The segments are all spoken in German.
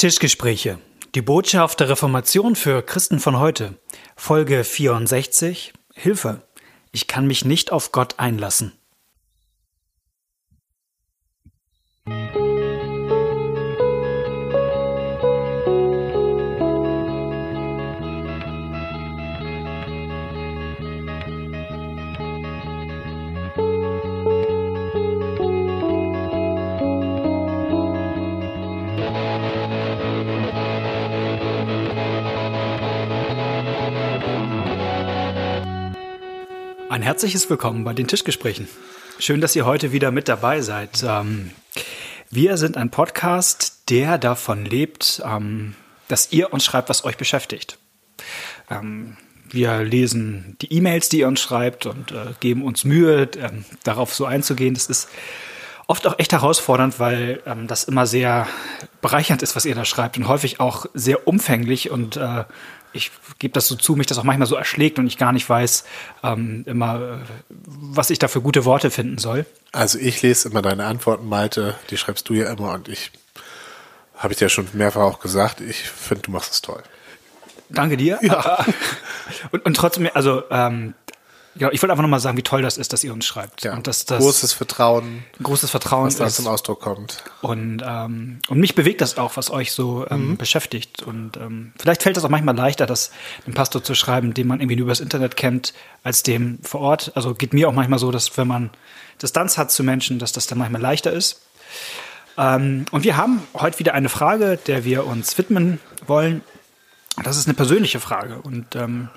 Tischgespräche. Die Botschaft der Reformation für Christen von heute. Folge 64. Hilfe. Ich kann mich nicht auf Gott einlassen. Ein herzliches Willkommen bei den Tischgesprächen. Schön, dass ihr heute wieder mit dabei seid. Ähm, wir sind ein Podcast, der davon lebt, ähm, dass ihr uns schreibt, was euch beschäftigt. Ähm, wir lesen die E-Mails, die ihr uns schreibt und äh, geben uns Mühe, darauf so einzugehen. Das ist oft auch echt herausfordernd, weil das immer sehr bereichernd ist, was ihr da schreibt und häufig auch sehr umfänglich und äh, ich gebe das so zu, mich das auch manchmal so erschlägt und ich gar nicht weiß ähm, immer, was ich da für gute Worte finden soll. Also ich lese immer deine Antworten, Malte, die schreibst du ja immer und ich habe ich dir ja schon mehrfach auch gesagt, ich finde, du machst es toll. Danke dir. Ja. und, und trotzdem, also ähm, ja, ich wollte einfach nochmal sagen, wie toll das ist, dass ihr uns schreibt. Ja, und dass das großes Vertrauen. Großes Vertrauen was da zum Ausdruck kommt. Und, ähm, und mich bewegt das auch, was euch so ähm, mhm. beschäftigt. Und ähm, vielleicht fällt es auch manchmal leichter, das dem Pastor zu schreiben, den man irgendwie nur übers Internet kennt, als dem vor Ort. Also geht mir auch manchmal so, dass wenn man Distanz hat zu Menschen, dass das dann manchmal leichter ist. Ähm, und wir haben heute wieder eine Frage, der wir uns widmen wollen. Das ist eine persönliche Frage. Und ähm,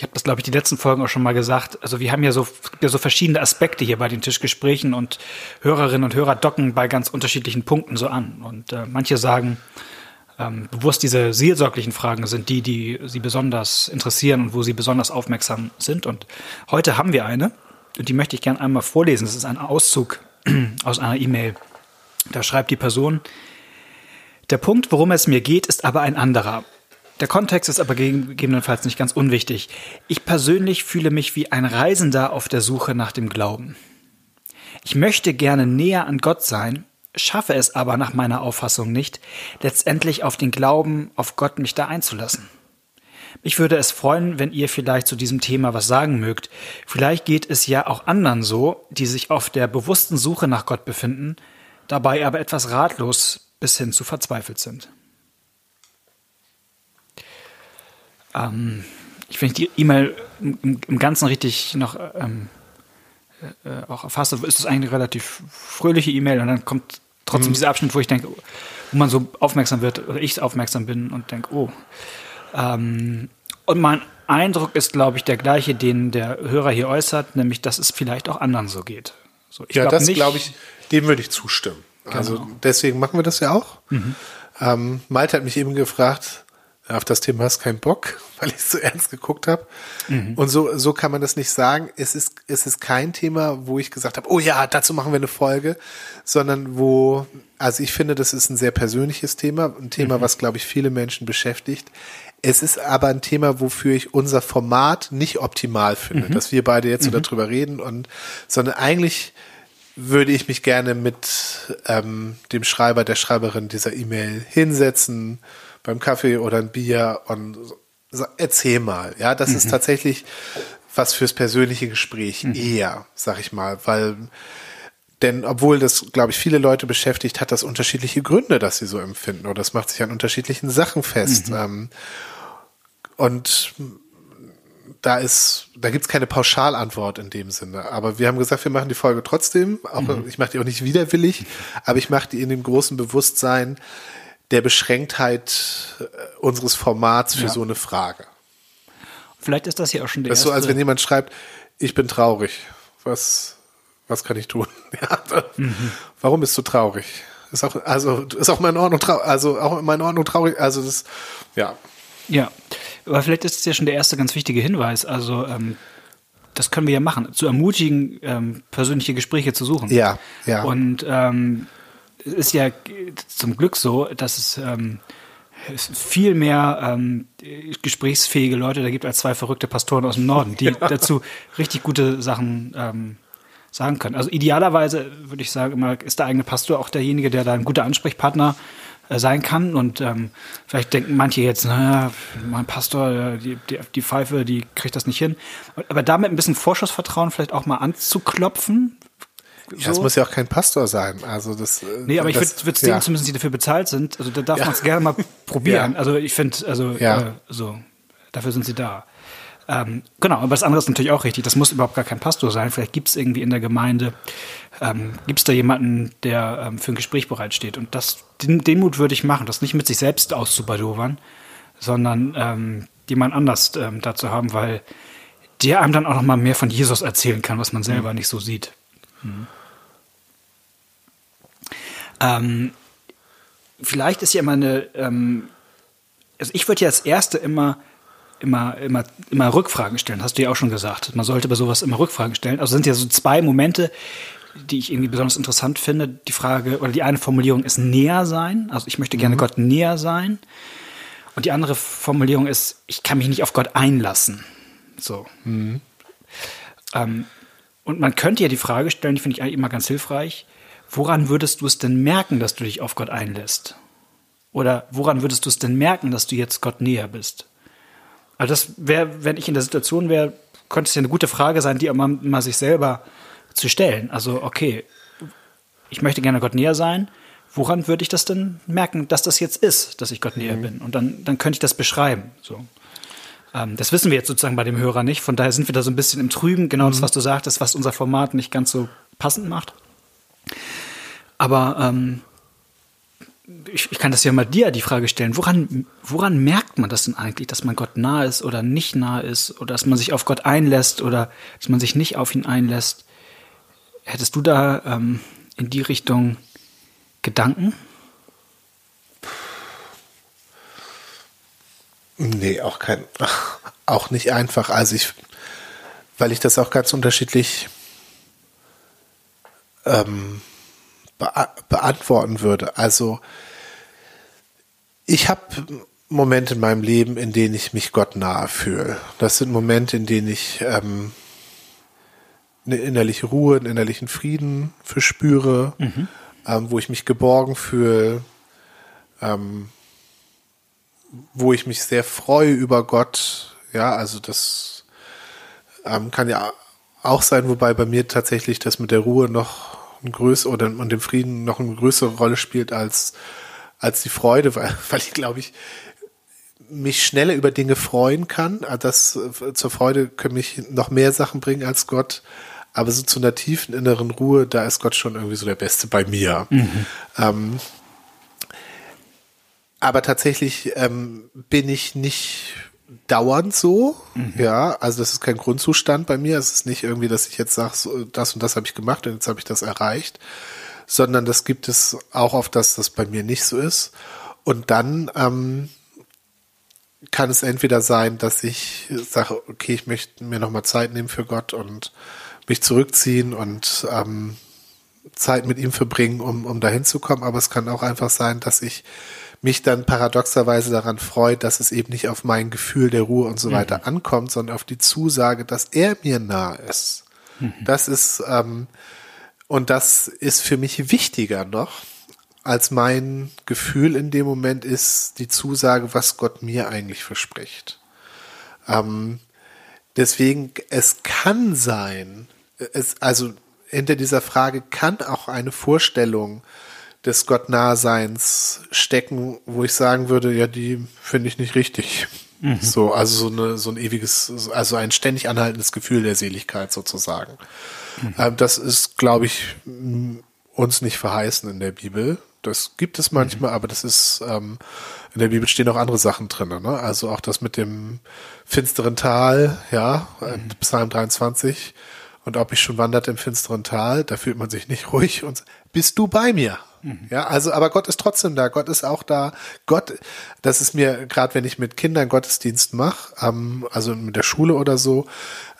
ich habe das, glaube ich, die letzten Folgen auch schon mal gesagt. Also wir haben ja so, ja so verschiedene Aspekte hier bei den Tischgesprächen und Hörerinnen und Hörer docken bei ganz unterschiedlichen Punkten so an. Und äh, manche sagen ähm, bewusst, diese seelsorglichen Fragen sind die, die sie besonders interessieren und wo sie besonders aufmerksam sind. Und heute haben wir eine und die möchte ich gerne einmal vorlesen. Das ist ein Auszug aus einer E-Mail. Da schreibt die Person, der Punkt, worum es mir geht, ist aber ein anderer. Der Kontext ist aber gegebenenfalls nicht ganz unwichtig. Ich persönlich fühle mich wie ein Reisender auf der Suche nach dem Glauben. Ich möchte gerne näher an Gott sein, schaffe es aber nach meiner Auffassung nicht, letztendlich auf den Glauben, auf Gott mich da einzulassen. Mich würde es freuen, wenn ihr vielleicht zu diesem Thema was sagen mögt. Vielleicht geht es ja auch anderen so, die sich auf der bewussten Suche nach Gott befinden, dabei aber etwas ratlos bis hin zu verzweifelt sind. Ähm, ich finde die E-Mail im, im, Ganzen richtig noch ähm, äh, auch erfasst. Ist es eigentlich eine relativ fröhliche E-Mail und dann kommt trotzdem mhm. dieser Abschnitt, wo ich denke, wo man so aufmerksam wird oder ich aufmerksam bin und denke, oh. Ähm, und mein Eindruck ist, glaube ich, der gleiche, den der Hörer hier äußert, nämlich, dass es vielleicht auch anderen so geht. So, ja, glaub das glaube ich, dem würde ich zustimmen. Genau. Also deswegen machen wir das ja auch. Mhm. Ähm, Malte hat mich eben gefragt, auf das Thema hast keinen Bock, weil ich es so ernst geguckt habe. Mhm. Und so, so kann man das nicht sagen. Es ist, es ist kein Thema, wo ich gesagt habe, oh ja, dazu machen wir eine Folge, sondern wo, also ich finde, das ist ein sehr persönliches Thema, ein Thema, mhm. was, glaube ich, viele Menschen beschäftigt. Es ist aber ein Thema, wofür ich unser Format nicht optimal finde, mhm. dass wir beide jetzt so mhm. darüber reden und, sondern eigentlich würde ich mich gerne mit ähm, dem Schreiber, der Schreiberin dieser E-Mail hinsetzen, beim Kaffee oder ein Bier und so, erzähl mal. Ja, das mhm. ist tatsächlich was fürs persönliche Gespräch mhm. eher, sag ich mal, weil denn obwohl das, glaube ich, viele Leute beschäftigt, hat das unterschiedliche Gründe, dass sie so empfinden. Oder das macht sich an unterschiedlichen Sachen fest. Mhm. Ähm, und da ist, da gibt's keine Pauschalantwort in dem Sinne. Aber wir haben gesagt, wir machen die Folge trotzdem. Auch, mhm. Ich mache die auch nicht widerwillig, aber ich mache die in dem großen Bewusstsein, der Beschränktheit äh, unseres Formats für ja. so eine Frage. Vielleicht ist das hier auch schon der Das ist so, als wenn jemand schreibt, ich bin traurig. Was, was kann ich tun? Ja, mhm. Warum bist du traurig? Ist auch, also, ist auch mal in Ordnung traurig, also auch mal in Ordnung traurig, also das, ja. Ja, aber vielleicht ist es ja schon der erste ganz wichtige Hinweis. Also, ähm, das können wir ja machen, zu ermutigen, ähm, persönliche Gespräche zu suchen. Ja, ja. Und ähm, es ist ja zum Glück so, dass es ähm, viel mehr ähm, gesprächsfähige Leute da gibt als zwei verrückte Pastoren aus dem Norden, die ja. dazu richtig gute Sachen ähm, sagen können. Also idealerweise würde ich sagen, immer ist der eigene Pastor auch derjenige, der da ein guter Ansprechpartner äh, sein kann. Und ähm, vielleicht denken manche jetzt, naja, mein Pastor, die, die, die Pfeife, die kriegt das nicht hin. Aber damit ein bisschen Vorschussvertrauen vielleicht auch mal anzuklopfen, so. es muss ja auch kein Pastor sein. Also das. Äh, nee, aber das, ich würde es denen ja. zumindest, die dafür bezahlt sind. Also da darf ja. man es gerne mal probieren. Ja. Also ich finde, also äh, so, dafür sind sie da. Ähm, genau, aber das andere ist natürlich auch richtig. Das muss überhaupt gar kein Pastor sein. Vielleicht gibt es irgendwie in der Gemeinde, ähm, gibt es da jemanden, der ähm, für ein Gespräch bereitsteht. Und das, den, den Mut würde ich machen, das nicht mit sich selbst auszubadovern, sondern ähm, jemand anders ähm, dazu haben, weil der einem dann auch noch mal mehr von Jesus erzählen kann, was man selber mhm. nicht so sieht. Mhm. Ähm, vielleicht ist ja immer eine, ähm, also ich würde ja als Erste immer immer, immer, immer Rückfragen stellen. Hast du ja auch schon gesagt. Man sollte bei sowas immer Rückfragen stellen. Also sind ja so zwei Momente, die ich irgendwie besonders interessant finde. Die Frage oder die eine Formulierung ist näher sein. Also ich möchte gerne mhm. Gott näher sein. Und die andere Formulierung ist, ich kann mich nicht auf Gott einlassen. So. Mhm. Ähm, und man könnte ja die Frage stellen, die finde ich eigentlich immer ganz hilfreich. Woran würdest du es denn merken, dass du dich auf Gott einlässt? Oder woran würdest du es denn merken, dass du jetzt Gott näher bist? Also das wäre, wenn ich in der Situation wäre, könnte es ja eine gute Frage sein, die man mal sich selber zu stellen. Also, okay, ich möchte gerne Gott näher sein. Woran würde ich das denn merken, dass das jetzt ist, dass ich Gott näher mhm. bin? Und dann, dann könnte ich das beschreiben. So. Ähm, das wissen wir jetzt sozusagen bei dem Hörer nicht. Von daher sind wir da so ein bisschen im Trüben. Genau mhm. das, was du sagtest, was unser Format nicht ganz so passend macht. Aber ähm, ich, ich, kann das ja mal dir die Frage stellen. Woran, woran merkt man das denn eigentlich, dass man Gott nah ist oder nicht nah ist oder dass man sich auf Gott einlässt oder dass man sich nicht auf ihn einlässt? Hättest du da ähm, in die Richtung Gedanken? Nee, auch kein, auch nicht einfach. Also ich, weil ich das auch ganz unterschiedlich ähm, beantworten würde. Also ich habe Momente in meinem Leben, in denen ich mich Gott nahe fühle. Das sind Momente, in denen ich ähm, eine innerliche Ruhe, einen innerlichen Frieden verspüre, mhm. ähm, wo ich mich geborgen fühle, ähm, wo ich mich sehr freue über Gott. Ja, also das ähm, kann ja auch sein, wobei bei mir tatsächlich das mit der Ruhe noch ein größer oder und dem Frieden noch eine größere Rolle spielt als als die Freude, weil, weil ich glaube ich mich schneller über Dinge freuen kann. Ah, das äh, zur Freude können mich noch mehr Sachen bringen als Gott. Aber so zu einer tiefen inneren Ruhe, da ist Gott schon irgendwie so der Beste bei mir. Mhm. Ähm, aber tatsächlich ähm, bin ich nicht dauernd so. Mhm. Ja, also das ist kein Grundzustand bei mir. Es ist nicht irgendwie, dass ich jetzt sage, so, das und das habe ich gemacht und jetzt habe ich das erreicht, sondern das gibt es auch oft, dass das bei mir nicht so ist. Und dann ähm, kann es entweder sein, dass ich sage, okay, ich möchte mir nochmal Zeit nehmen für Gott und mich zurückziehen und ähm, Zeit mit ihm verbringen, um, um dahin zu kommen. Aber es kann auch einfach sein, dass ich mich dann paradoxerweise daran freut, dass es eben nicht auf mein Gefühl der Ruhe und so mhm. weiter ankommt, sondern auf die Zusage, dass er mir nah ist. Mhm. Das ist, ähm, und das ist für mich wichtiger noch, als mein Gefühl in dem Moment ist die Zusage, was Gott mir eigentlich verspricht. Ähm, deswegen, es kann sein, es, also hinter dieser Frage kann auch eine Vorstellung des Gottnahseins stecken, wo ich sagen würde, ja, die finde ich nicht richtig. Mhm. So, also so, eine, so ein ewiges, also ein ständig anhaltendes Gefühl der Seligkeit sozusagen. Mhm. Ähm, das ist, glaube ich, uns nicht verheißen in der Bibel. Das gibt es manchmal, mhm. aber das ist, ähm, in der Bibel stehen auch andere Sachen drin. Ne? Also auch das mit dem finsteren Tal, ja, äh, mhm. Psalm 23. Und ob ich schon wandert im finsteren Tal, da fühlt man sich nicht ruhig und bist du bei mir? Mhm. Ja, also, aber Gott ist trotzdem da. Gott ist auch da. Gott, das ist mir, gerade wenn ich mit Kindern Gottesdienst mache, ähm, also mit der Schule oder so,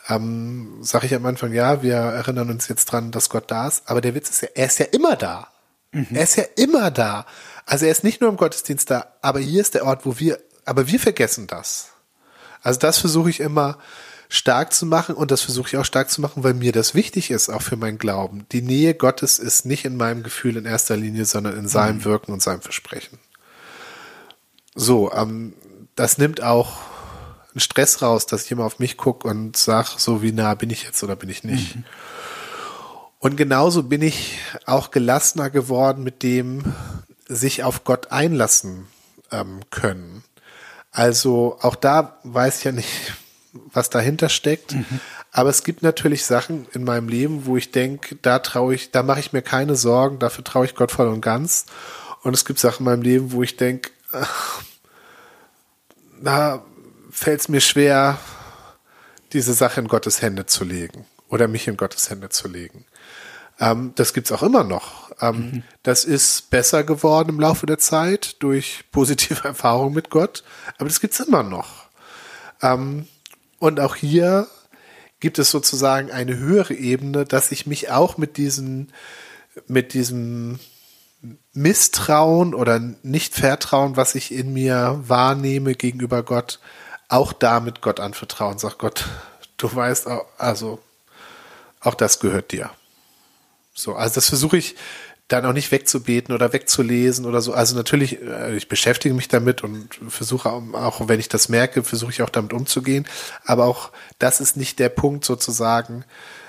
ähm, sage ich am Anfang, ja, wir erinnern uns jetzt dran, dass Gott da ist. Aber der Witz ist ja, er ist ja immer da. Mhm. Er ist ja immer da. Also er ist nicht nur im Gottesdienst da, aber hier ist der Ort, wo wir, aber wir vergessen das. Also das versuche ich immer, stark zu machen und das versuche ich auch stark zu machen, weil mir das wichtig ist, auch für meinen Glauben. Die Nähe Gottes ist nicht in meinem Gefühl in erster Linie, sondern in seinem mhm. Wirken und seinem Versprechen. so, ähm, das nimmt auch einen Stress raus, dass ich immer auf mich gucke und sag, so wie nah bin ich jetzt oder bin ich nicht. Mhm. Und genauso bin ich auch gelassener geworden mit dem sich auf Gott einlassen ähm, können. Also auch da weiß ich ja nicht, was dahinter steckt. Mhm. Aber es gibt natürlich Sachen in meinem Leben, wo ich denke, da traue ich, da mache ich mir keine Sorgen, dafür traue ich Gott voll und ganz. Und es gibt Sachen in meinem Leben, wo ich denke, da fällt es mir schwer, diese Sache in Gottes Hände zu legen oder mich in Gottes Hände zu legen. Ähm, das gibt's auch immer noch. Ähm, mhm. Das ist besser geworden im Laufe der Zeit durch positive Erfahrungen mit Gott, aber das gibt's immer noch. Ähm, und auch hier gibt es sozusagen eine höhere Ebene, dass ich mich auch mit diesen, mit diesem Misstrauen oder Nicht-Vertrauen, was ich in mir wahrnehme gegenüber Gott, auch damit Gott anvertrauen. Sag Gott, du weißt, also auch das gehört dir. So, also das versuche ich dann auch nicht wegzubeten oder wegzulesen oder so. Also natürlich, äh, ich beschäftige mich damit und versuche auch, wenn ich das merke, versuche ich auch damit umzugehen. Aber auch das ist nicht der Punkt sozusagen.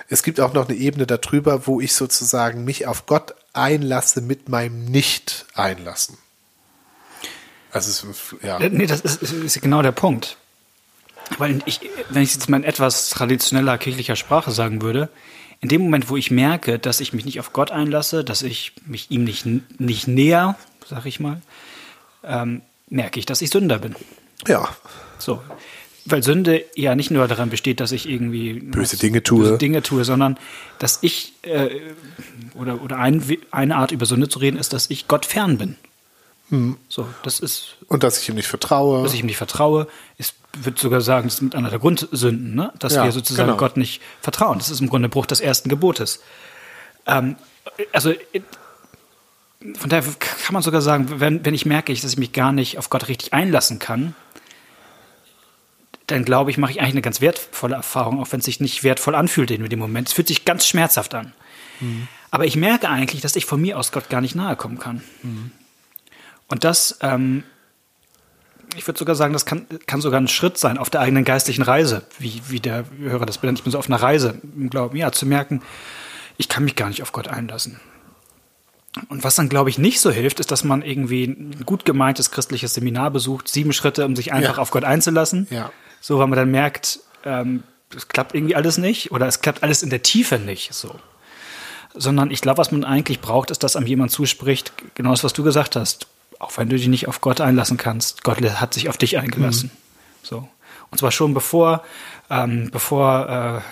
Es gibt auch noch eine Ebene darüber, wo ich sozusagen mich auf Gott einlasse mit meinem Nicht-Einlassen. Also, ja. Äh, nee, das ist, ist genau der Punkt. Weil ich, wenn ich jetzt mal in etwas traditioneller kirchlicher Sprache sagen würde, in dem Moment, wo ich merke, dass ich mich nicht auf Gott einlasse, dass ich mich ihm nicht, nicht näher, sag ich mal, ähm, merke ich, dass ich Sünder bin. Ja. So. Weil Sünde ja nicht nur daran besteht, dass ich irgendwie böse Dinge tue, böse Dinge tue sondern dass ich, äh, oder, oder ein, eine Art über Sünde zu reden, ist, dass ich Gott fern bin. Hm. So, das ist. Und dass ich ihm nicht vertraue. Dass ich ihm nicht vertraue. Ich würde sogar sagen, das ist mit einer der Grundsünden, ne? dass ja, wir sozusagen genau. Gott nicht vertrauen. Das ist im Grunde Bruch des ersten Gebotes. Ähm, also, von daher kann man sogar sagen, wenn, wenn ich merke, dass ich mich gar nicht auf Gott richtig einlassen kann, dann glaube ich, mache ich eigentlich eine ganz wertvolle Erfahrung, auch wenn es sich nicht wertvoll anfühlt in dem Moment. Es fühlt sich ganz schmerzhaft an. Mhm. Aber ich merke eigentlich, dass ich von mir aus Gott gar nicht nahe kommen kann. Mhm. Und das, ähm, ich würde sogar sagen, das kann, kann sogar ein Schritt sein auf der eigenen geistlichen Reise, wie, wie der Hörer das benennt. Ich bin so auf einer Reise im Glauben, ja, zu merken, ich kann mich gar nicht auf Gott einlassen. Und was dann, glaube ich, nicht so hilft, ist, dass man irgendwie ein gut gemeintes christliches Seminar besucht, sieben Schritte, um sich einfach ja. auf Gott einzulassen. Ja. So, weil man dann merkt, ähm, es klappt irgendwie alles nicht oder es klappt alles in der Tiefe nicht. So. Sondern ich glaube, was man eigentlich braucht, ist, dass einem jemand zuspricht, genau das, was du gesagt hast auch wenn du dich nicht auf Gott einlassen kannst, Gott hat sich auf dich eingelassen. Mhm. So. Und zwar schon bevor, ähm, bevor,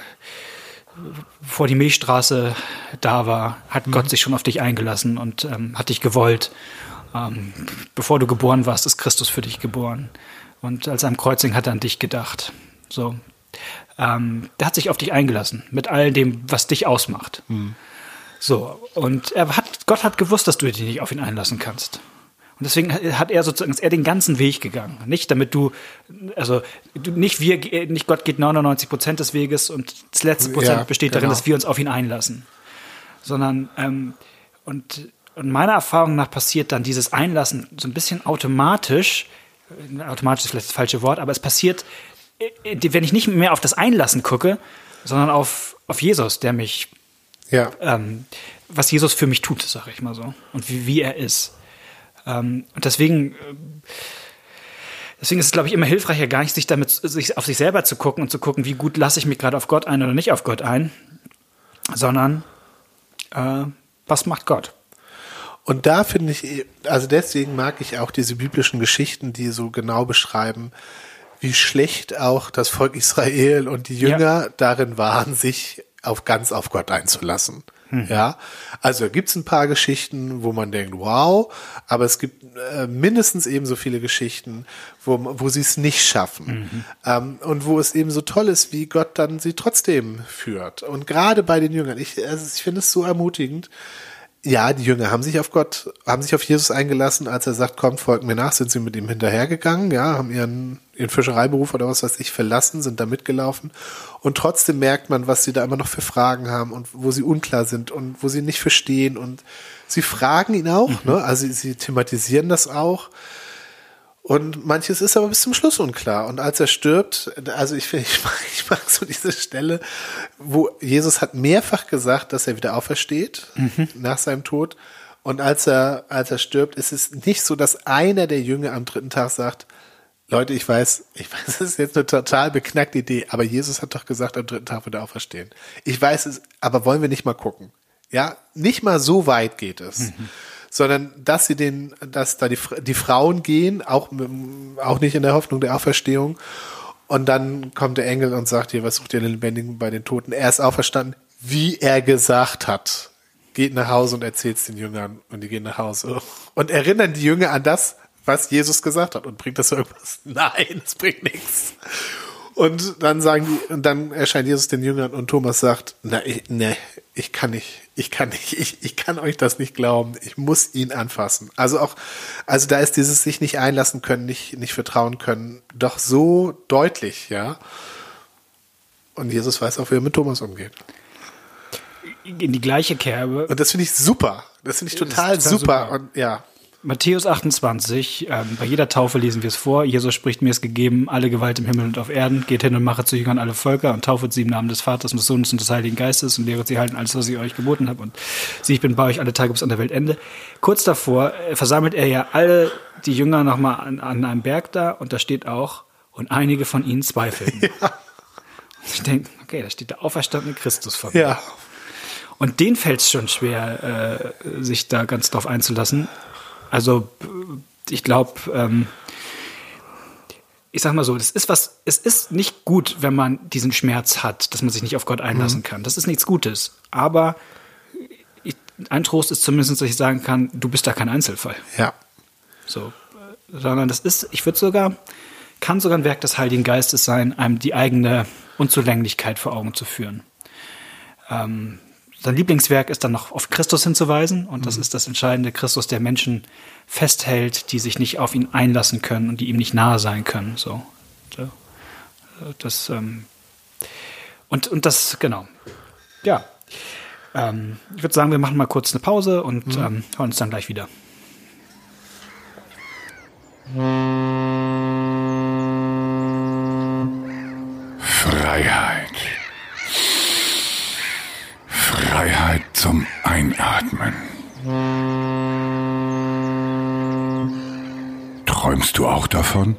äh, bevor die Milchstraße da war, hat mhm. Gott sich schon auf dich eingelassen und ähm, hat dich gewollt. Ähm, bevor du geboren warst, ist Christus für dich geboren. Und als er am Kreuzing hat er an dich gedacht. So. Ähm, der hat sich auf dich eingelassen, mit all dem, was dich ausmacht. Mhm. So, und er hat, Gott hat gewusst, dass du dich nicht auf ihn einlassen kannst. Und deswegen hat er sozusagen, ist er den ganzen Weg gegangen. Nicht damit du, also du, nicht wir, nicht Gott geht 99 Prozent des Weges und das letzte Prozent ja, besteht darin, genau. dass wir uns auf ihn einlassen. Sondern, ähm, und, und meiner Erfahrung nach passiert dann dieses Einlassen so ein bisschen automatisch, automatisch ist vielleicht das falsche Wort, aber es passiert, äh, wenn ich nicht mehr auf das Einlassen gucke, sondern auf, auf Jesus, der mich, ja. ähm, was Jesus für mich tut, sage ich mal so, und wie, wie er ist. Ähm, und deswegen, äh, deswegen ist es, glaube ich, immer hilfreicher, gar nicht sich damit, sich auf sich selber zu gucken und zu gucken, wie gut lasse ich mich gerade auf Gott ein oder nicht auf Gott ein, sondern äh, was macht Gott? Und da finde ich, also deswegen mag ich auch diese biblischen Geschichten, die so genau beschreiben, wie schlecht auch das Volk Israel und die Jünger ja. darin waren, sich auf ganz auf Gott einzulassen. Mhm. Ja, also gibt es ein paar Geschichten, wo man denkt, wow, aber es gibt äh, mindestens ebenso viele Geschichten, wo, wo sie es nicht schaffen. Mhm. Ähm, und wo es eben so toll ist, wie Gott dann sie trotzdem führt. Und gerade bei den Jüngern, ich, also ich finde es so ermutigend, ja, die Jünger haben sich auf Gott, haben sich auf Jesus eingelassen, als er sagt, kommt, folgt mir nach, sind sie mit ihm hinterhergegangen, ja, haben ihren, ihren Fischereiberuf oder was weiß ich verlassen, sind da mitgelaufen. Und trotzdem merkt man, was sie da immer noch für Fragen haben und wo sie unklar sind und wo sie nicht verstehen. Und sie fragen ihn auch, mhm. ne? Also sie, sie thematisieren das auch. Und manches ist aber bis zum Schluss unklar. Und als er stirbt, also ich finde, ich mag, ich mag so diese Stelle, wo Jesus hat mehrfach gesagt, dass er wieder aufersteht mhm. nach seinem Tod. Und als er, als er stirbt, ist es nicht so, dass einer der Jünger am dritten Tag sagt, Leute, ich weiß, ich weiß, das ist jetzt eine total beknackte Idee, aber Jesus hat doch gesagt, am dritten Tag wird er auferstehen. Ich weiß es, aber wollen wir nicht mal gucken? Ja, nicht mal so weit geht es. Mhm. Sondern, dass sie den, dass da die, die Frauen gehen, auch, auch nicht in der Hoffnung der Auferstehung. Und dann kommt der Engel und sagt hier, was sucht ihr den Lebendigen bei den Toten? Er ist auferstanden, wie er gesagt hat. Geht nach Hause und erzählt es den Jüngern und die gehen nach Hause. Und erinnern die Jünger an das, was Jesus gesagt hat. Und bringt das irgendwas? Nein, es bringt nichts. Und dann sagen die, und dann erscheint Jesus den Jüngern und Thomas sagt, na, ich, ne, ich kann nicht, ich kann nicht, ich, ich kann euch das nicht glauben. Ich muss ihn anfassen. Also auch, also da ist dieses sich nicht einlassen können, nicht, nicht vertrauen können, doch so deutlich, ja. Und Jesus weiß auch, wie er mit Thomas umgeht. In die gleiche Kerbe. Und das finde ich super. Das finde ich total, total super. super. Und ja. Matthäus 28, ähm, bei jeder Taufe lesen wir es vor. Jesus spricht, mir es gegeben, alle Gewalt im Himmel und auf Erden. Geht hin und mache zu Jüngern alle Völker und taufet sie im Namen des Vaters und des Sohnes und des Heiligen Geistes und lehret sie halten alles, was ich euch geboten habe. Und sieh, ich bin bei euch alle Tage bis an der Weltende. Kurz davor äh, versammelt er ja alle die Jünger nochmal an, an einem Berg da und da steht auch, und einige von ihnen zweifeln. Ja. Ich denke, okay, da steht der auferstandene Christus vor mir. Ja. Und den fällt es schon schwer, äh, sich da ganz drauf einzulassen. Also ich glaube, ähm, ich sag mal so, es ist was, es ist nicht gut, wenn man diesen Schmerz hat, dass man sich nicht auf Gott einlassen mhm. kann. Das ist nichts Gutes. Aber ich, ein Trost ist zumindest, dass ich sagen kann, du bist da kein Einzelfall. Ja. So, sondern das ist, ich würde sogar, kann sogar ein Werk des Heiligen Geistes sein, einem die eigene Unzulänglichkeit vor Augen zu führen. Ähm, sein Lieblingswerk ist dann noch auf Christus hinzuweisen und das mhm. ist das entscheidende Christus, der Menschen festhält, die sich nicht auf ihn einlassen können und die ihm nicht nahe sein können. So, das ähm, und und das genau. Ja, ähm, ich würde sagen, wir machen mal kurz eine Pause und mhm. ähm, hören uns dann gleich wieder. Freiheit. Freiheit zum Einatmen. Träumst du auch davon?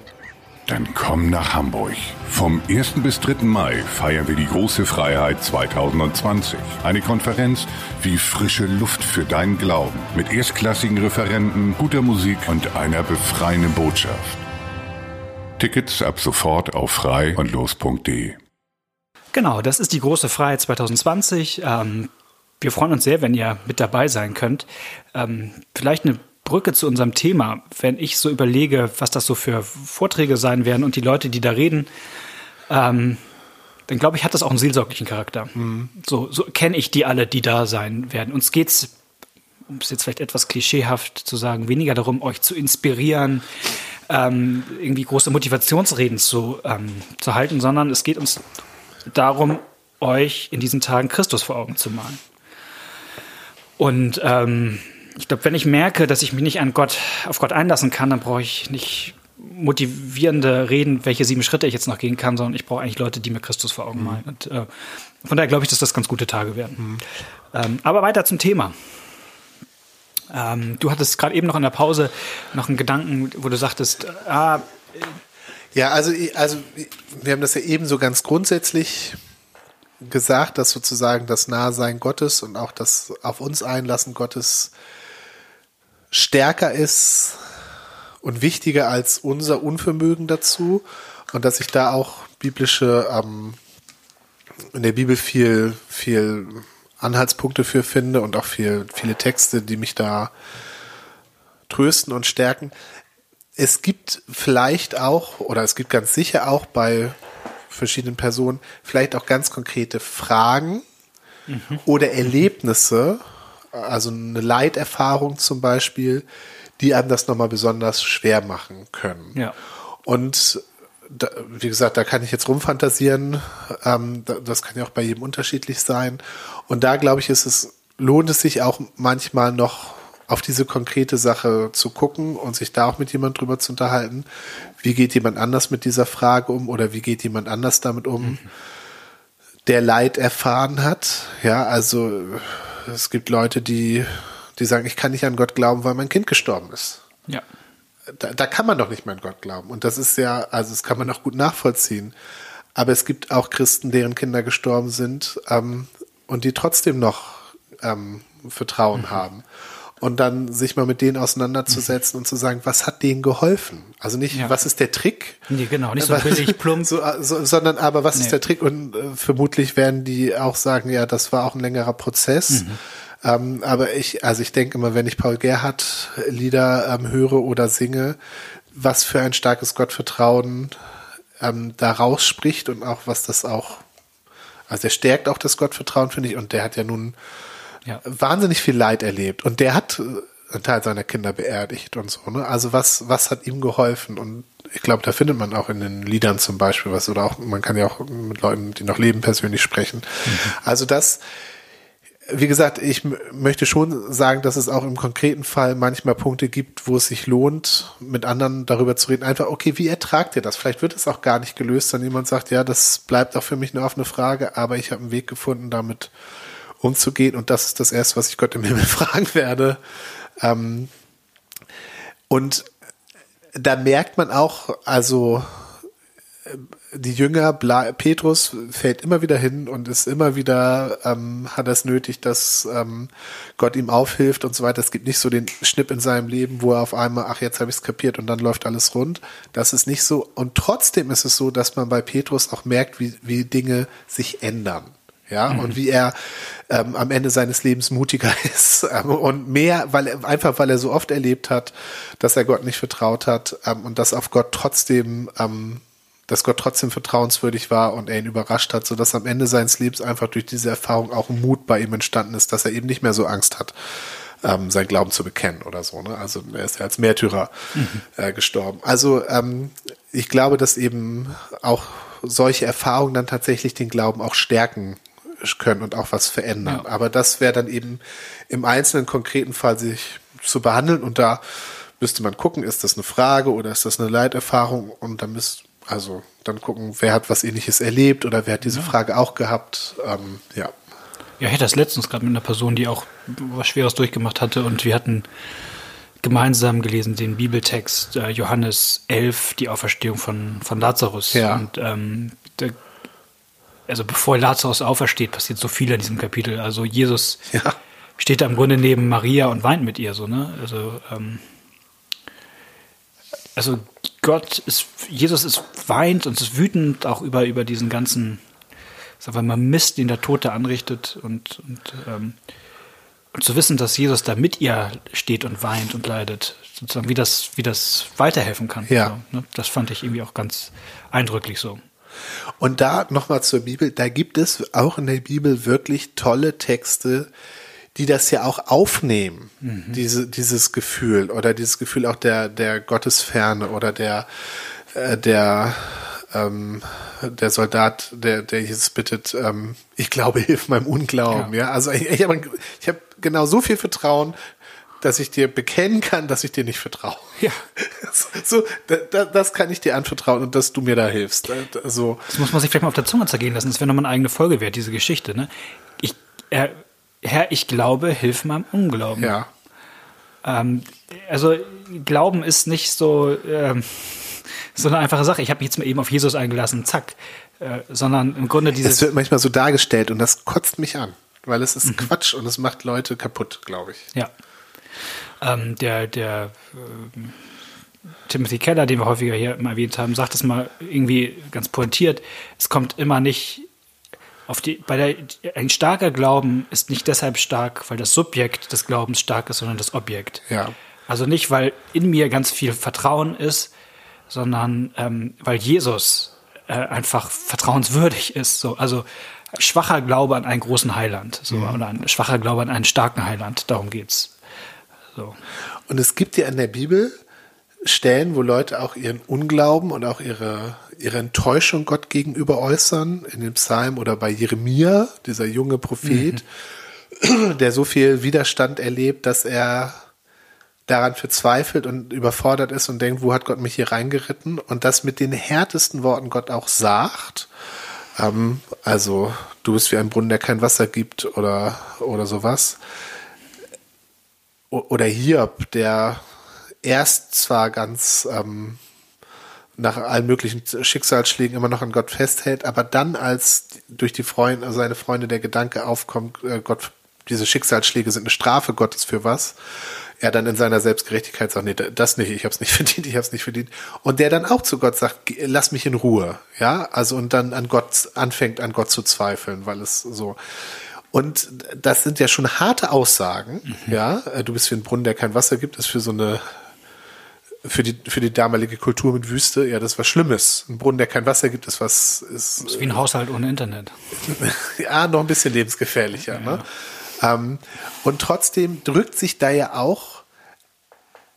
Dann komm nach Hamburg. Vom 1. bis 3. Mai feiern wir die große Freiheit 2020. Eine Konferenz wie frische Luft für deinen Glauben. Mit erstklassigen Referenten, guter Musik und einer befreienden Botschaft. Tickets ab sofort auf frei und los.de. Genau, das ist die große Freiheit 2020. Ähm, wir freuen uns sehr, wenn ihr mit dabei sein könnt. Ähm, vielleicht eine Brücke zu unserem Thema. Wenn ich so überlege, was das so für Vorträge sein werden und die Leute, die da reden, ähm, dann glaube ich, hat das auch einen seelsorglichen Charakter. Mhm. So, so kenne ich die alle, die da sein werden. Uns geht's, um es jetzt vielleicht etwas klischeehaft zu sagen, weniger darum, euch zu inspirieren, ähm, irgendwie große Motivationsreden zu, ähm, zu halten, sondern es geht uns darum, euch in diesen Tagen Christus vor Augen zu malen. Und ähm, ich glaube, wenn ich merke, dass ich mich nicht an Gott, auf Gott einlassen kann, dann brauche ich nicht motivierende Reden, welche sieben Schritte ich jetzt noch gehen kann, sondern ich brauche eigentlich Leute, die mir Christus vor Augen mhm. malen. Und äh, von daher glaube ich, dass das ganz gute Tage werden. Mhm. Ähm, aber weiter zum Thema. Ähm, du hattest gerade eben noch in der Pause noch einen Gedanken, wo du sagtest, ah, ja, also, also wir haben das ja eben so ganz grundsätzlich gesagt, dass sozusagen das Nahsein Gottes und auch das auf uns einlassen Gottes stärker ist und wichtiger als unser Unvermögen dazu und dass ich da auch biblische ähm, in der Bibel viel viel Anhaltspunkte für finde und auch viel viele Texte, die mich da trösten und stärken. Es gibt vielleicht auch oder es gibt ganz sicher auch bei verschiedenen Personen vielleicht auch ganz konkrete Fragen mhm. oder Erlebnisse, also eine Leiterfahrung zum Beispiel, die einem das nochmal besonders schwer machen können. Ja. Und da, wie gesagt, da kann ich jetzt rumfantasieren. Ähm, das kann ja auch bei jedem unterschiedlich sein. Und da glaube ich, ist es, lohnt es sich auch manchmal noch auf diese konkrete Sache zu gucken und sich da auch mit jemand drüber zu unterhalten. Wie geht jemand anders mit dieser Frage um oder wie geht jemand anders damit um, mhm. der Leid erfahren hat? Ja, also es gibt Leute, die, die sagen, ich kann nicht an Gott glauben, weil mein Kind gestorben ist. Ja. Da, da kann man doch nicht mehr an Gott glauben. Und das ist ja, also das kann man auch gut nachvollziehen. Aber es gibt auch Christen, deren Kinder gestorben sind ähm, und die trotzdem noch ähm, Vertrauen mhm. haben. Und dann sich mal mit denen auseinanderzusetzen mhm. und zu sagen, was hat denen geholfen? Also nicht, ja. was ist der Trick? Nee, genau, nicht so billig plump. So, so, sondern aber, was nee. ist der Trick? Und äh, vermutlich werden die auch sagen, ja, das war auch ein längerer Prozess. Mhm. Ähm, aber ich, also ich denke immer, wenn ich Paul Gerhardt Lieder ähm, höre oder singe, was für ein starkes Gottvertrauen ähm, da rausspricht und auch was das auch, also der stärkt auch das Gottvertrauen, finde ich, und der hat ja nun ja. wahnsinnig viel Leid erlebt und der hat äh, einen Teil seiner Kinder beerdigt und so, ne? Also was, was hat ihm geholfen? Und ich glaube, da findet man auch in den Liedern zum Beispiel was oder auch, man kann ja auch mit Leuten, die noch leben, persönlich sprechen. Mhm. Also das, wie gesagt, ich möchte schon sagen, dass es auch im konkreten Fall manchmal Punkte gibt, wo es sich lohnt, mit anderen darüber zu reden. Einfach, okay, wie ertragt ihr das? Vielleicht wird es auch gar nicht gelöst, dann jemand sagt, ja, das bleibt auch für mich eine offene Frage, aber ich habe einen Weg gefunden, damit umzugehen und das ist das Erste, was ich Gott im Himmel fragen werde. Ähm, und da merkt man auch, also die Jünger, Petrus fällt immer wieder hin und ist immer wieder, ähm, hat es nötig, dass ähm, Gott ihm aufhilft und so weiter. Es gibt nicht so den Schnipp in seinem Leben, wo er auf einmal, ach, jetzt habe ich es kapiert und dann läuft alles rund. Das ist nicht so. Und trotzdem ist es so, dass man bei Petrus auch merkt, wie, wie Dinge sich ändern. Ja, mhm. und wie er ähm, am Ende seines Lebens mutiger ist ähm, und mehr, weil er, einfach weil er so oft erlebt hat, dass er Gott nicht vertraut hat ähm, und dass auf Gott trotzdem ähm, dass Gott trotzdem vertrauenswürdig war und er ihn überrascht hat, sodass am Ende seines Lebens einfach durch diese Erfahrung auch Mut bei ihm entstanden ist, dass er eben nicht mehr so Angst hat, ähm, sein Glauben zu bekennen oder so. Ne? Also er ist ja als Märtyrer mhm. äh, gestorben. Also ähm, ich glaube, dass eben auch solche Erfahrungen dann tatsächlich den Glauben auch stärken können und auch was verändern. Ja. Aber das wäre dann eben im einzelnen konkreten Fall sich zu behandeln und da müsste man gucken, ist das eine Frage oder ist das eine Leiterfahrung und dann müsste also dann gucken, wer hat was ähnliches erlebt oder wer hat diese ja. Frage auch gehabt. Ähm, ja. Ja, ich hatte das letztens gerade mit einer Person, die auch was Schweres durchgemacht hatte und wir hatten gemeinsam gelesen den Bibeltext äh, Johannes 11, die Auferstehung von, von Lazarus. Ja. Und ähm, der, also bevor Lazarus aufersteht, passiert so viel in diesem Kapitel. Also Jesus ja. steht da im Grunde neben Maria und weint mit ihr so, ne? Also ähm, also Gott ist, Jesus ist weint und ist wütend auch über, über diesen ganzen, sagen wir mal, Mist, den der Tote anrichtet und, und, ähm, und zu wissen, dass Jesus da mit ihr steht und weint und leidet, sozusagen, wie das, wie das weiterhelfen kann. Ja. So, ne? Das fand ich irgendwie auch ganz eindrücklich so. Und da nochmal zur Bibel, da gibt es auch in der Bibel wirklich tolle Texte, die das ja auch aufnehmen, mhm. diese, dieses Gefühl oder dieses Gefühl auch der, der Gottesferne oder der, äh, der, ähm, der Soldat, der, der Jesus bittet, ähm, ich glaube, hilf meinem Unglauben. Ja, ja? also ich, ich habe ich hab genau so viel Vertrauen, dass ich dir bekennen kann, dass ich dir nicht vertraue. Ja. So, da, das kann ich dir anvertrauen und dass du mir da hilfst. Also, das muss man sich vielleicht mal auf der Zunge zergehen lassen. Das wäre nochmal eine eigene Folge wert, diese Geschichte. Ne? Ich, er, Herr, ich glaube, hilf meinem Unglauben. Ja. Ähm, also Glauben ist nicht so, ähm, so eine einfache Sache. Ich habe mich jetzt mal eben auf Jesus eingelassen, zack. Äh, sondern im Grunde dieses. Es wird manchmal so dargestellt und das kotzt mich an, weil es ist mhm. Quatsch und es macht Leute kaputt, glaube ich. Ja. Ähm, der der äh, Timothy Keller, den wir häufiger hier mal erwähnt haben, sagt es mal irgendwie ganz pointiert. Es kommt immer nicht auf die, bei der, ein starker Glauben ist nicht deshalb stark, weil das Subjekt des Glaubens stark ist, sondern das Objekt. Ja. Also nicht, weil in mir ganz viel Vertrauen ist, sondern ähm, weil Jesus äh, einfach vertrauenswürdig ist. So, also schwacher Glaube an einen großen Heiland, so, mhm. oder ein schwacher Glaube an einen starken Heiland. Darum geht's. So. Und es gibt ja in der Bibel Stellen, wo Leute auch ihren Unglauben und auch ihre, ihre Enttäuschung Gott gegenüber äußern, in dem Psalm oder bei Jeremia, dieser junge Prophet, mhm. der so viel Widerstand erlebt, dass er daran verzweifelt und überfordert ist und denkt, wo hat Gott mich hier reingeritten? Und das mit den härtesten Worten Gott auch sagt. Ähm, also, du bist wie ein Brunnen, der kein Wasser gibt oder, oder sowas. Oder Hiob, der erst zwar ganz ähm, nach allen möglichen Schicksalsschlägen immer noch an Gott festhält, aber dann, als durch die Freunde, also seine Freunde der Gedanke aufkommt, äh, Gott, diese Schicksalsschläge sind eine Strafe Gottes für was, er dann in seiner Selbstgerechtigkeit sagt, nee, das nicht, ich habe es nicht verdient, ich habe es nicht verdient. Und der dann auch zu Gott sagt, lass mich in Ruhe, ja, also und dann an Gott anfängt, an Gott zu zweifeln, weil es so. Und das sind ja schon harte Aussagen, mhm. ja. Äh, du bist wie ein Brunnen, der kein Wasser gibt, ist für so eine für die, für die damalige Kultur mit Wüste, ja, das was Schlimmes. Ein Brunnen, der kein Wasser gibt, ist was, ist. Das ist wie ein Haushalt ohne Internet. ja, noch ein bisschen lebensgefährlicher, ne? ja. ne? Ähm, und trotzdem drückt sich da ja auch,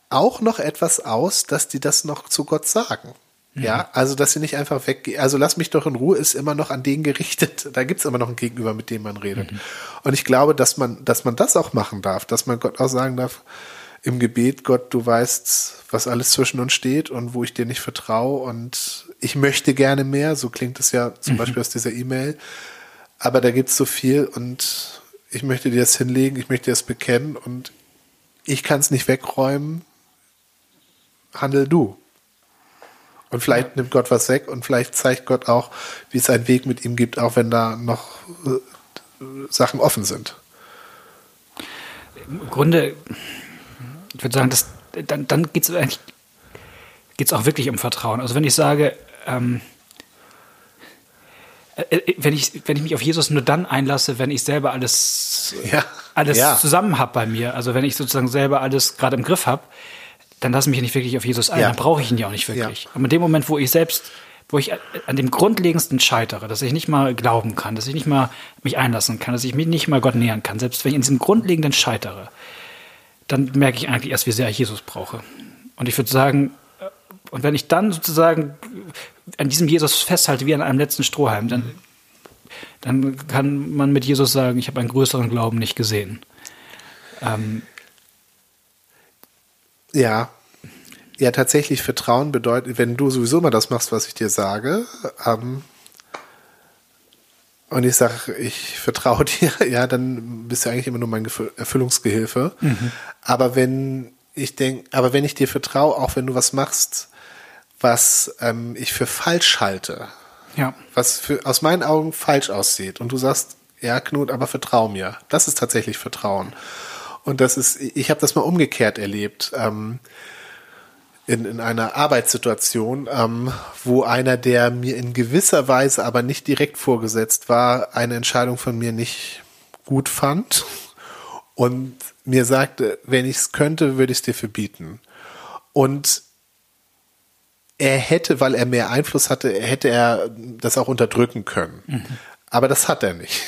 auch noch etwas aus, dass die das noch zu Gott sagen. Ja, mhm. also dass sie nicht einfach weggehen. Also lass mich doch in Ruhe ist immer noch an den gerichtet. Da gibt's immer noch ein Gegenüber, mit dem man redet. Mhm. Und ich glaube, dass man, dass man das auch machen darf, dass man Gott auch sagen darf, im Gebet, Gott, du weißt, was alles zwischen uns steht und wo ich dir nicht vertraue und ich möchte gerne mehr, so klingt es ja zum mhm. Beispiel aus dieser E-Mail, aber da gibt's so viel und ich möchte dir das hinlegen, ich möchte dir das bekennen und ich kann es nicht wegräumen, handel du. Und vielleicht ja. nimmt Gott was weg und vielleicht zeigt Gott auch, wie es einen Weg mit ihm gibt, auch wenn da noch äh, Sachen offen sind. Im Grunde ich würde sagen, das, dann, dann geht es eigentlich geht's auch wirklich um Vertrauen. Also wenn ich sage, ähm, äh, äh, wenn, ich, wenn ich mich auf Jesus nur dann einlasse, wenn ich selber alles, ja. alles ja. zusammen habe bei mir, also wenn ich sozusagen selber alles gerade im Griff habe, dann lasse ich mich nicht wirklich auf Jesus ein, ja. dann brauche ich ihn ja auch nicht wirklich. Aber in dem Moment, wo ich selbst, wo ich an dem Grundlegendsten scheitere, dass ich nicht mal glauben kann, dass ich nicht mal mich einlassen kann, dass ich mich nicht mal Gott nähern kann, selbst wenn ich in diesem Grundlegenden scheitere, dann merke ich eigentlich erst, wie sehr ich Jesus brauche. Und ich würde sagen, äh, und wenn ich dann sozusagen an diesem Jesus festhalte wie an einem letzten Strohhalm, dann, dann kann man mit Jesus sagen, ich habe einen größeren Glauben nicht gesehen. Ähm, ja. Ja, tatsächlich Vertrauen bedeutet, wenn du sowieso mal das machst, was ich dir sage, ähm, und ich sage, ich vertraue dir, ja, dann bist du eigentlich immer nur mein Erfüllungsgehilfe. Mhm. Aber wenn ich denke, aber wenn ich dir vertraue, auch wenn du was machst, was ähm, ich für falsch halte, ja. was für, aus meinen Augen falsch aussieht, und du sagst, ja, Knut, aber vertrau mir. Das ist tatsächlich Vertrauen. Und das ist, ich habe das mal umgekehrt erlebt. Ähm, in, in einer Arbeitssituation, ähm, wo einer, der mir in gewisser Weise aber nicht direkt vorgesetzt war, eine Entscheidung von mir nicht gut fand und mir sagte, wenn ich es könnte, würde ich es dir verbieten. Und er hätte, weil er mehr Einfluss hatte, hätte er das auch unterdrücken können. Mhm. Aber das hat er nicht.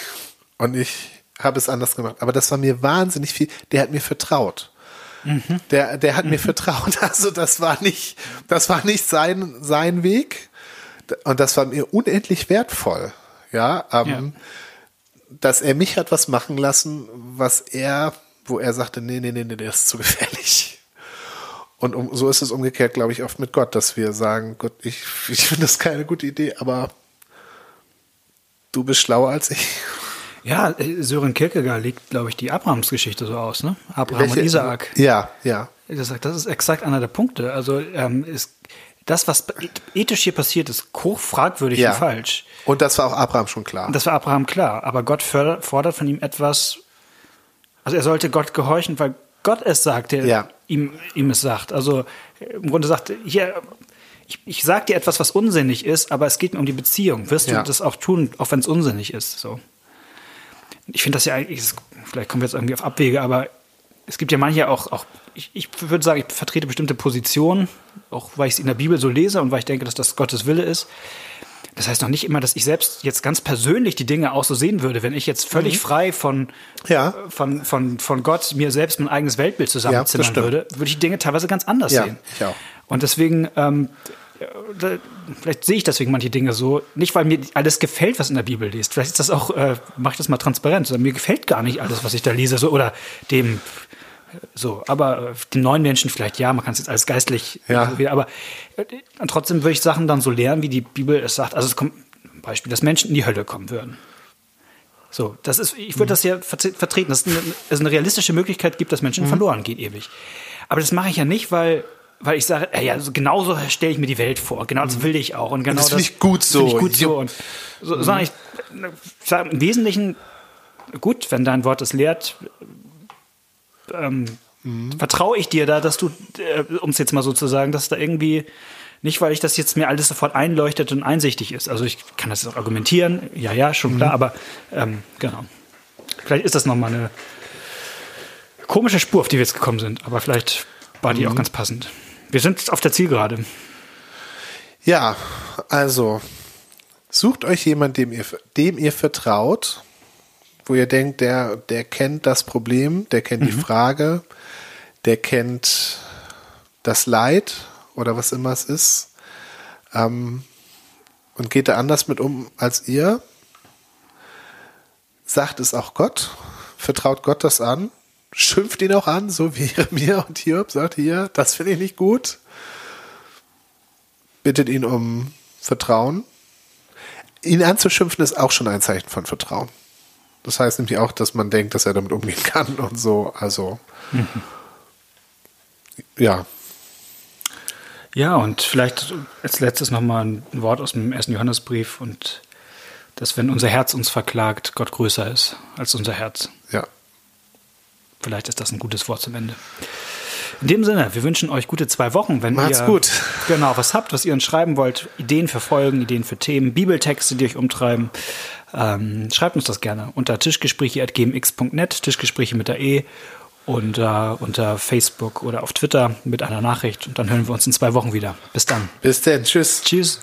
Und ich habe es anders gemacht. Aber das war mir wahnsinnig viel. Der hat mir vertraut. Mhm. Der, der hat mhm. mir vertraut. Also das war nicht, das war nicht sein, sein Weg. Und das war mir unendlich wertvoll. Ja, ähm, ja. dass er mich hat was machen lassen, was er, wo er sagte, nee, nee, nee, nee, das ist zu gefährlich. Und um, so ist es umgekehrt, glaube ich, oft mit Gott, dass wir sagen, Gott, ich, ich finde das keine gute Idee, aber du bist schlauer als ich. Ja, Sören Kierkegaard legt, glaube ich, die Abrahams-Geschichte so aus, ne? Abraham Welche? und Isaak. Ja, ja. Das ist exakt einer der Punkte. Also ähm, ist das, was ethisch hier passiert, ist hochfragwürdig ja. und falsch. Und das war auch Abraham schon klar. Das war Abraham klar. Aber Gott fordert von ihm etwas. Also er sollte Gott gehorchen, weil Gott es sagt, der ja. ihm, ihm es sagt. Also im Grunde sagt, hier, ich, ich sage dir etwas, was unsinnig ist, aber es geht mir um die Beziehung. Wirst ja. du das auch tun, auch wenn es unsinnig ist? So ich finde das ja eigentlich, vielleicht kommen wir jetzt irgendwie auf Abwege, aber es gibt ja manche auch, auch ich, ich würde sagen, ich vertrete bestimmte Positionen, auch weil ich es in der Bibel so lese und weil ich denke, dass das Gottes Wille ist. Das heißt noch nicht immer, dass ich selbst jetzt ganz persönlich die Dinge auch so sehen würde. Wenn ich jetzt völlig mhm. frei von, ja. von, von, von Gott mir selbst mein eigenes Weltbild zusammenzimmern ja, würde, würde ich die Dinge teilweise ganz anders ja, sehen. Ich auch. Und deswegen ähm, vielleicht sehe ich deswegen manche Dinge so, nicht weil mir alles gefällt, was in der Bibel liest. Vielleicht ist das auch, äh, mach ich das mal transparent. Mir gefällt gar nicht alles, was ich da lese, so oder dem So, aber äh, die neuen Menschen vielleicht ja, man kann es jetzt alles geistlich Ja. wieder, aber äh, trotzdem würde ich Sachen dann so lernen, wie die Bibel es sagt. Also es kommt Beispiel, dass Menschen in die Hölle kommen würden. So, das ist, ich würde das ja vertre- vertreten, dass es eine, es eine realistische Möglichkeit gibt, dass Menschen verloren gehen ewig. Aber das mache ich ja nicht, weil, weil ich sage, äh, ja, so genauso stelle ich mir die Welt vor, genau das will ich auch und genau das finde ich gut so. Ich gut so und so, sondern ich sage im Wesentlichen gut, wenn dein Wort es lehrt, ähm, vertraue ich dir da, dass du, äh, um es jetzt mal so zu sagen, dass da irgendwie nicht, weil ich das jetzt mir alles sofort einleuchtet und einsichtig ist. Also ich kann das auch argumentieren, ja, ja, schon klar, aber ähm, genau. Vielleicht ist das nochmal eine komische Spur, auf die wir jetzt gekommen sind, aber vielleicht war die auch ganz passend. Wir sind auf der Zielgerade. Ja, also sucht euch jemand, dem ihr, dem ihr vertraut, wo ihr denkt, der, der kennt das Problem, der kennt die Frage, der kennt das Leid oder was immer es ist ähm, und geht da anders mit um als ihr. Sagt es auch Gott, vertraut Gott das an, schimpft ihn auch an, so wie Jeremia und Hiob sagt, hier, das finde ich nicht gut bittet ihn um Vertrauen. Ihn anzuschimpfen ist auch schon ein Zeichen von Vertrauen. Das heißt nämlich auch, dass man denkt, dass er damit umgehen kann und so. Also, ja, Ja, und vielleicht als letztes nochmal ein Wort aus dem ersten Johannesbrief und dass wenn unser Herz uns verklagt, Gott größer ist als unser Herz. ja. Vielleicht ist das ein gutes Wort zum Ende. In dem Sinne, wir wünschen euch gute zwei Wochen. Wenn Macht's ihr gut. genau was habt, was ihr uns schreiben wollt, Ideen für Folgen, Ideen für Themen, Bibeltexte, die euch umtreiben, ähm, schreibt uns das gerne unter tischgespräche.gmx.net, Tischgespräche mit der E und äh, unter Facebook oder auf Twitter mit einer Nachricht. Und dann hören wir uns in zwei Wochen wieder. Bis dann. Bis dann. Tschüss. Tschüss.